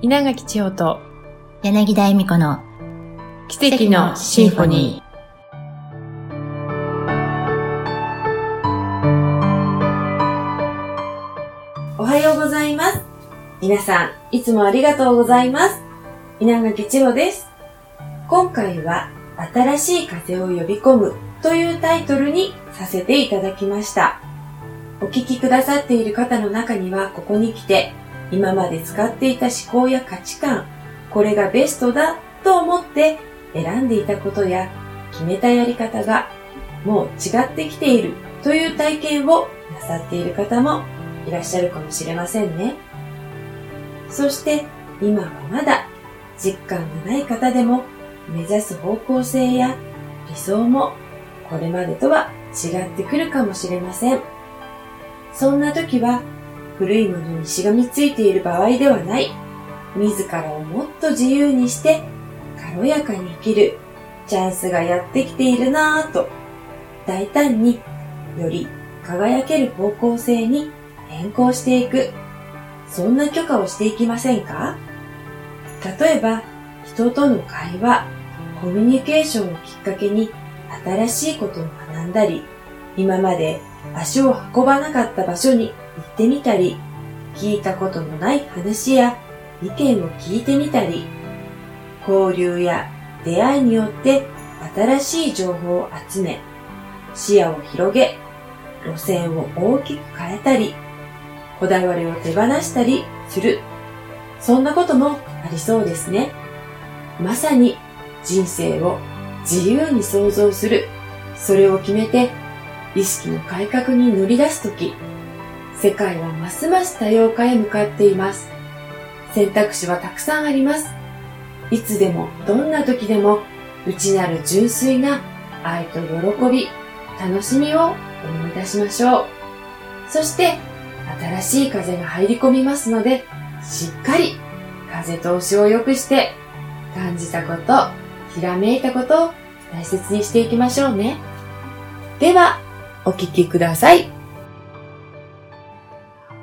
稲垣千代と柳田恵美子の奇跡のシンフォニおはようございます。皆さん、いつもありがとうございます。稲垣千穂です。今回は、新しい風を呼び込むというタイトルにさせていただきました。お聞きくださっている方の中には、ここに来て、今まで使っていた思考や価値観、これがベストだと思って選んでいたことや決めたやり方がもう違ってきているという体験をなさっている方もいらっしゃるかもしれませんね。そして今はまだ実感がない方でも目指す方向性や理想もこれまでとは違ってくるかもしれません。そんな時は古いものにしがみついている場合ではない。自らをもっと自由にして軽やかに生きるチャンスがやってきているなぁと大胆により輝ける方向性に変更していく。そんな許可をしていきませんか？例えば、人との会話、コミュニケーションをきっかけに新しいことを学んだり、今まで足を運ばなかった場所に行ってみたり、聞いたことのない話や意見を聞いてみたり、交流や出会いによって新しい情報を集め、視野を広げ、路線を大きく変えたり、こだわりを手放したりする。そんなこともありそうですね。まさに人生を自由に想像する。それを決めて意識の改革に乗り出すとき、世界はますます多様化へ向かっています。選択肢はたくさんあります。いつでもどんな時でも内なる純粋な愛と喜び、楽しみを思い出しましょう。そして新しい風が入り込みますので、しっかり風通しを良くして感じたこと、ひらめいたことを大切にしていきましょうね。では、お聞きください。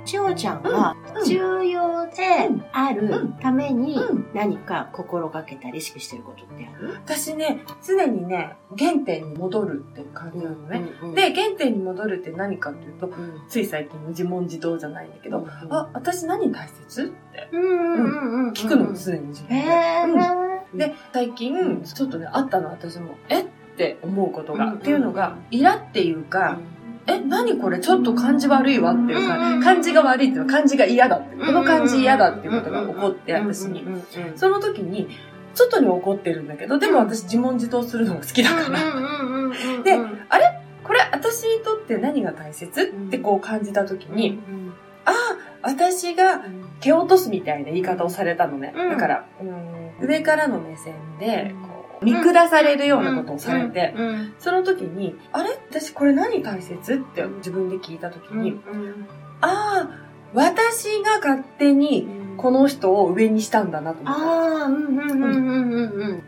千代ちゃんは重要であるために何か心がけたり意識してることってある？私ね、常にね、原点に戻るっていう感じなのね。うんで、原点に戻るって何かっていうと、うん。つい最近の自問自答じゃないんだけど、うんあ、私何大切？って。うんうんうんうん聞くのも常に自分で。で、最近、ちょっとね、あったの私も、え？って思うことが、うん。っていうのが、イラっていうか、え、何これ？ちょっと感じ悪いわっていうか、うん。感じが悪いっていうか、感じが嫌だって、この感じ嫌だっていうことが起こって、私に。その時に、外に怒ってるんだけど、でも私自問自答するのが好きだから、でこれ私にとって何が大切？ってこう感じた時に、ああ、私が蹴落とすみたいな言い方をされたのね。うん。だから、うん。上からの目線で、見下されるようなことをされて、その時に、あれ？私これ何大切？って自分で聞いた時に、ああ、私が勝手にこの人を上にしたんだなと思っ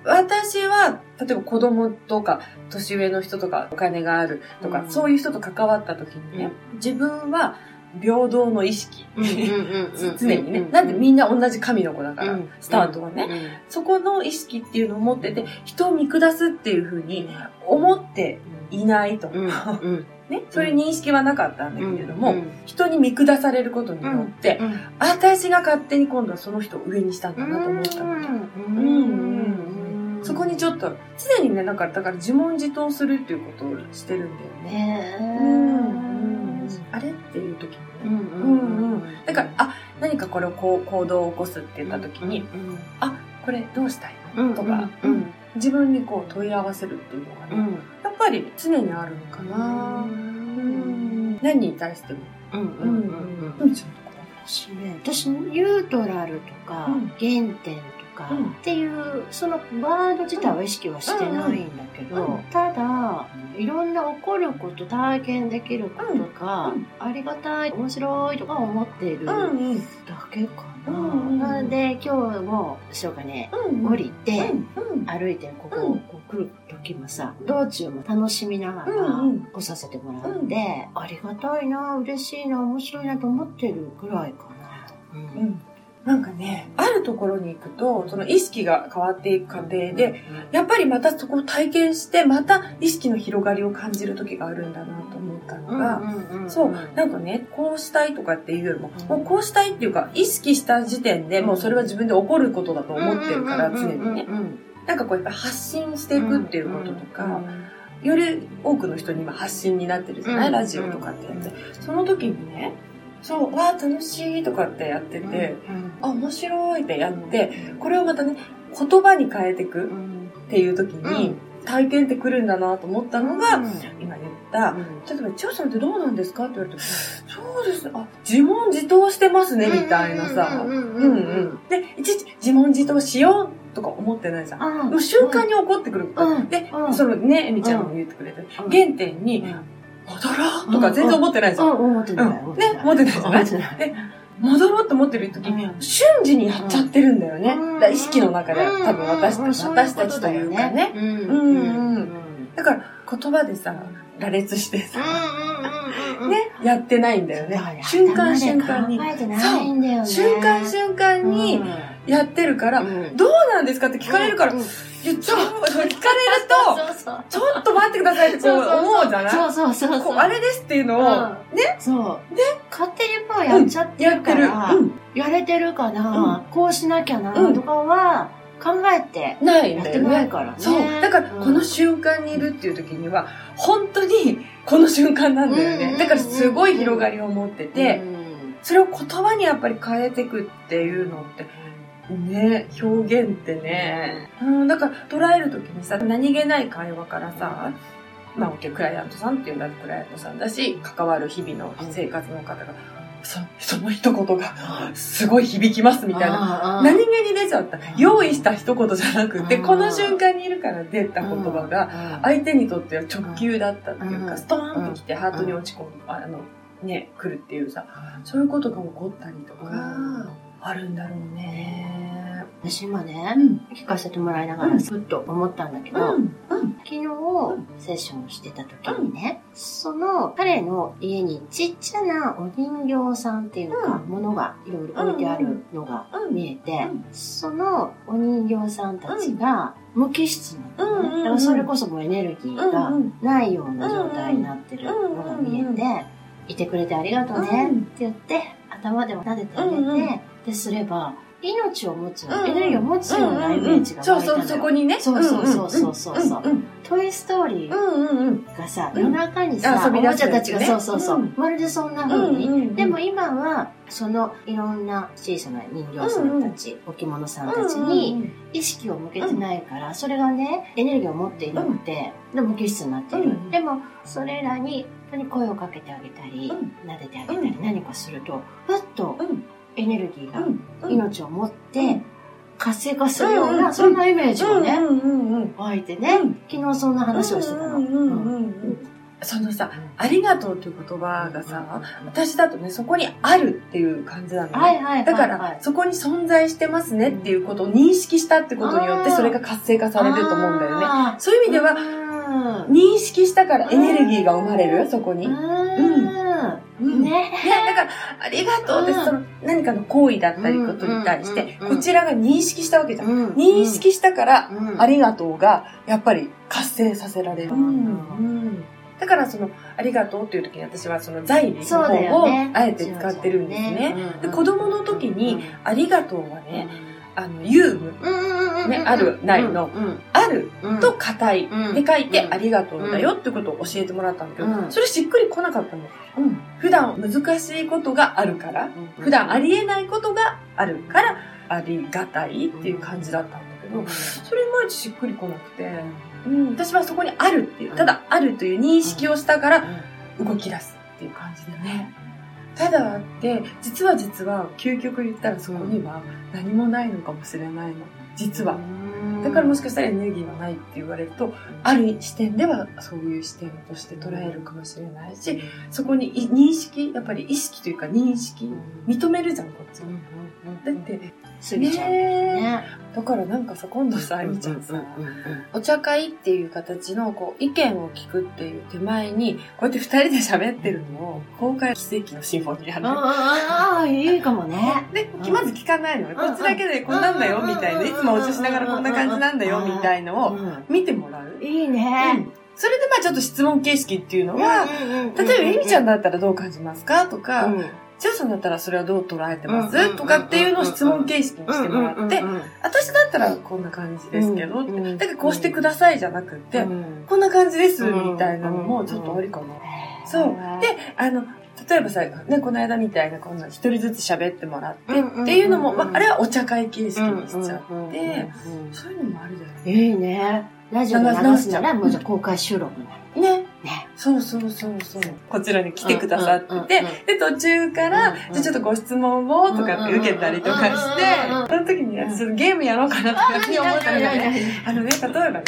た。私は、例えば子供とか、年上の人とか、お金があるとか、うん。そういう人と関わった時にね、自分は平等の意識。常にね。なんでみんな同じ神の子だから、スタートはね。そこの意識っていうのを持ってて、人を見下すっていうふうに思っていないと。ね、そういう認識はなかったんだけれども、人に見下されることによって、私が勝手に今度はその人を上にしたんだなと思ったの。そこにちょっと、常にね、なんか、だから自問自答するっていうことをしてるんだよね。うん。あれ？っていう時にね。うんうん。だから、あ、何かこれをこう行動を起こすって言った時に、あ、これどうしたいの？とか、うん。自分にこう問い合わせるっていうのがね、やっぱり常にあるのかな。うん。何に対しても。うんうんうん。うん。ちゃん私ね、私、ニュートラルとか、うん。原点とかうん。っていう、そのワード自体は意識はしてないんだけど、ただ、いろんな起こること、体験できることが、うん。ありがたい、面白いとか思っているだ。けかな。なので、今日も、しょうかね、うん。降りて、うん歩いてここ、うん。こう来る時もさ道中も楽しみながら来させてもらって、ありがたいな嬉しいな面白いなと思ってるぐらいかな。うんなんかね、あるところに行くと、その意識が変わっていく過程で、やっぱりまたそこを体験して、また意識の広がりを感じる時があるんだなと思ったのが、そう、なんかね、こうしたいとかっていうよりも、もうこうしたいっていうか、意識した時点でもうそれは自分で起こることだと思ってるから、常にね。なんかこうやっぱ発信していくっていうこととか、より多くの人に今発信になってるじゃない、ラジオとかってやって。その時にね、そう、わあ、楽しいとかってやってて、あ、面白いってやって、これをまたね、言葉に変えていくっていう時に、体験ってくるんだなと思ったのが、今言った、例えば、千代さんってどうなんですか？って言われて、そうです。あ、自問自答してますね、みたいなさ。うんうん。で、いちいち自問自答しようとか思ってないじゃん。瞬間に起こってくる。で、そのね、えみちゃんも言ってくれて、原点に、戻ろうとか全然思ってないじゃん。思ってない。ね、思ってないじゃない？で、戻ろうと思ってる時に、瞬時にやっちゃってるんだよね。意識の中で、多分私私たちというかね。だから、言葉でさ、羅列してさ、ね、やってないんだよね。瞬間瞬間に。そう。瞬間瞬間にやってるから、どうなんですかって聞かれるから、言っちゃう。聞かれると、ちょっと待ってくださいってこう思うじゃない？そうそうそうそう。あれですっていうのを、ね？そう。で、勝手にまあやっちゃってるから、やれてるかな、こうしなきゃな、とかは、考えてないんだよね。からね。そう。だから、この瞬間にいるっていう時には、本当にこの瞬間なんだよね。だからすごい広がりを持ってて、それを言葉にやっぱり変えていくっていうのって、ね、表現ってね。うん、だから捉えるときにさ、何気ない会話からさ、まあ、クライアントさんっていうんだクライアントさんだし、関わる日々の生活の方が、そその一言がすごい響きますみたいな。何気に出ちゃった。用意した一言じゃなくて、この瞬間にいるから出た言葉が、相手にとっては直球だったっていうか、ストーンってきてハートに落ち込む、あの、ね、来るっていうさ、そういうことが起こったりとか、あるんだろうね。私今ね、うん、聞かせてもらいながらふっと思ったんだけど、昨日セッションしてた時にね、その彼の家にちっちゃなお人形さんっていうか、ものがいろいろ置いてあるのが見えて、そのお人形さんたちが無機質なのね。だからそれこそもうエネルギーがないような状態になってるのが見えて、いてくれてありがとうねって言って、頭でも撫でてあげて、ですれば、命を持つ、エネルギーを持つようなイメージがそうそう、そこにね。そうそうそうそうそう。そう。トイストーリーがさ、夜中にさ、おもちゃたちが、そうそうそう、まるでそんな風に。でも今は、そのいろんな小さな人形さんたち、置物さんたちに意識を向けてないから、それがね、エネルギーを持っていなくて、でも無機質になってる。でも、それらに本当に声をかけてあげたり、撫でてあげたり、何かすると、ふっとエネルギーが命を持って活性化するような、そんなイメージがね、湧いてね、昨日そんな話をしてたの。そのさ、ありがとうという言葉がさ、私だとね、そこにあるっていう感じなのね。だから、そこに存在してますねっていうことを認識したってことによって、それが活性化されると思うんだよね。そういう意味では、認識したからエネルギーが生まれる、そこに。うん。ね。だから、ありがとうって、その、何かの行為だったりことに対して、こちらが認識したわけじゃん。認識したから、ありがとうが、やっぱり活性させられる。だからその、ありがとうっていう時に私はその在理の方をあえて使ってるんですね。で子供の時に、ありがとうはね、あの、遊具、ね、ある、ないの、あると硬い。で書いてありがとうだよってことを教えてもらったんだけど、それしっくり来なかったの。普段難しいことがあるから、普段ありえないことがあるから、ありがたいっていう感じだったんだけど、それいまいちしっくり来なくて、うん、私はそこにあるっていう、ただあるという認識をしたから動き出すっていう感じでね。ただあって、実は実は、究極言ったらそこには何もないのかもしれないの。実は。だからもしかしたらエネルギーはないって言われると、ある視点ではそういう視点として捉えるかもしれないし、そこに認識、やっぱり意識というか認識、認めるじゃん、こっち。だって、過ぎちゃうけどね。だからなんかさ、今度さ、あみちゃんさ、お茶会っていう形のこう意見を聞くっていう手前に、こうやって二人で喋ってるのを、公開奇跡のシンフォニーやる。ああ、いいかもね。で、まず聞かないの。こっちだけでこんなんだよ、みたいな。いつもお茶しながらこんな感じなんだよ、みたいのを見てもらう。いいね。それでまあちょっと質問形式っていうのは、例えば、えみちゃんだったらどう感じますか？とか、千代さんだったらそれはどう捉えてます？とかっていうのを質問形式にしてもらって、私だったらこんな感じですけど、だからこうしてくださいじゃなくて、こんな感じですみたいなのもちょっとありかな。そう。で、あの、例えばさ、ね、この間みたいなこんな一人ずつ喋ってもらってっていうのも、あれはお茶会形式にしちゃって、そういうのもあるじゃないいいね。ラジオで流すなら、もうじゃ公開収録にな。る。ね。ね。そうそうそうそう。こちらに来てくださってて、で、途中から、じゃちょっとご質問をとかって受けたりとかして、その時にね、ちょっとゲームやろうかなって思ったの。がね、あのね、例えばね、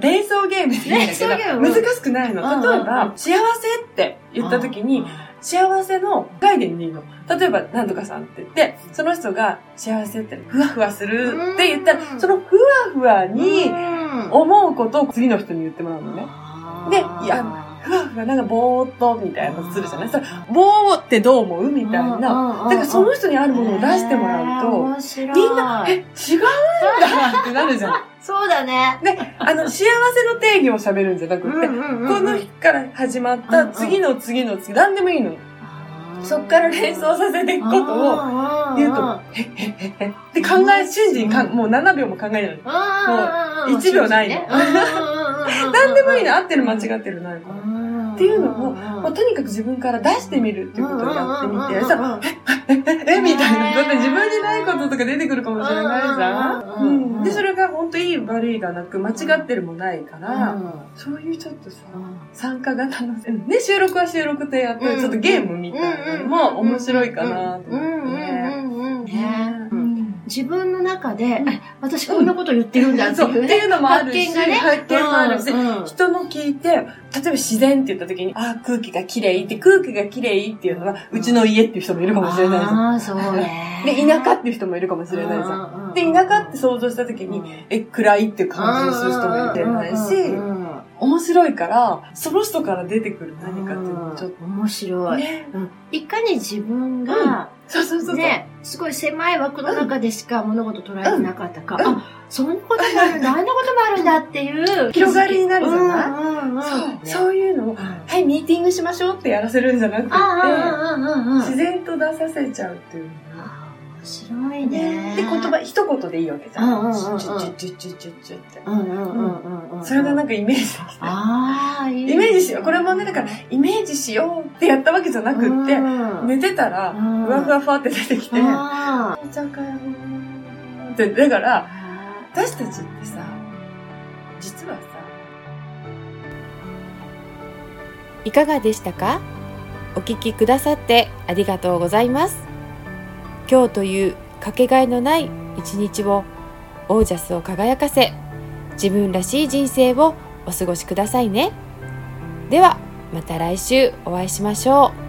連想ゲームって言うんだけど、難しくないの。例えば、幸せって言った時に、幸せの概念でいいの。例えば、なんとかさんって言って、その人が幸せってふわふわするって言ったら、そのふわふわに思うことを次の人に言ってもらうのね。で、いや、ふわふわなんかぼーっとみたいなことするじゃない？それ、ぼーってどう思う？みたいな。だからその人にあるものを出してもらうと、みんな、え、違うんだってなるじゃん。そうだね。で、あの、幸せの定義を喋るんじゃなくて、この日から始まった次の次の次、何でもいいの。そっから連想させていくことを言うと、へっへっへっへって考え、瞬時にかもう7秒も考えないの。もう1秒ないの。何でもいいの。合ってる間違ってるないから。っていうのを、もうとにかく自分から出してみるっていうことをやってみて、さ、え、え、え、みたいな。だって自分にないこととか出てくるかもしれないじゃん。うん。で、それが本当いい悪いがなく、間違ってるもないから、そういうちょっとさ、参加型の、ね、収録は収録でやって、ちょっとゲームみたいなのも面白いかなと思って。自分の中で、私こんなこと言ってるんだっていう、ね、っていうのもあるし、発見がね、発見もあるし、人の聞いて、例えば自然って言った時に、あ空気が綺麗って、空気が綺麗っていうのは、うちの家っていう人もいるかもしれないじゃん。あそうね。で、田舎っていう人もいるかもしれないじゃん。で、田舎って想像した時に、え、暗いっていう感じにする人もいてないし、面白いから、その人から出てくる何かっていうのもちょっと。面白い。ね、うん。いかに自分が、そうそうそう。ね、すごい狭い枠の中でしか物事捉えてなかったか、あ、そんなこともあるんだ、あんなこともあるんだっていう。広がりになるじゃない？そう、そういうのを、はい、ミーティングしましょうってやらせるんじゃなくて、自然と出させちゃうっていう。の面白いね。で、言葉、一言でいいわけじゃん。チュッチュッチュッチュッチュッチュって。それがなんかイメージできた。ああ、いい。イメージしよう。これもね、だから、イメージしようってやったわけじゃなくって、寝てたら、ふわふわふわって出てきて、お茶かよって、だから、私たちってさ、実はさ、いかがでしたかお聞きくださってありがとうございます。今日というかけがえのない一日をオージャスを輝かせ自分らしい人生をお過ごしくださいね。ではまた来週お会いしましょう。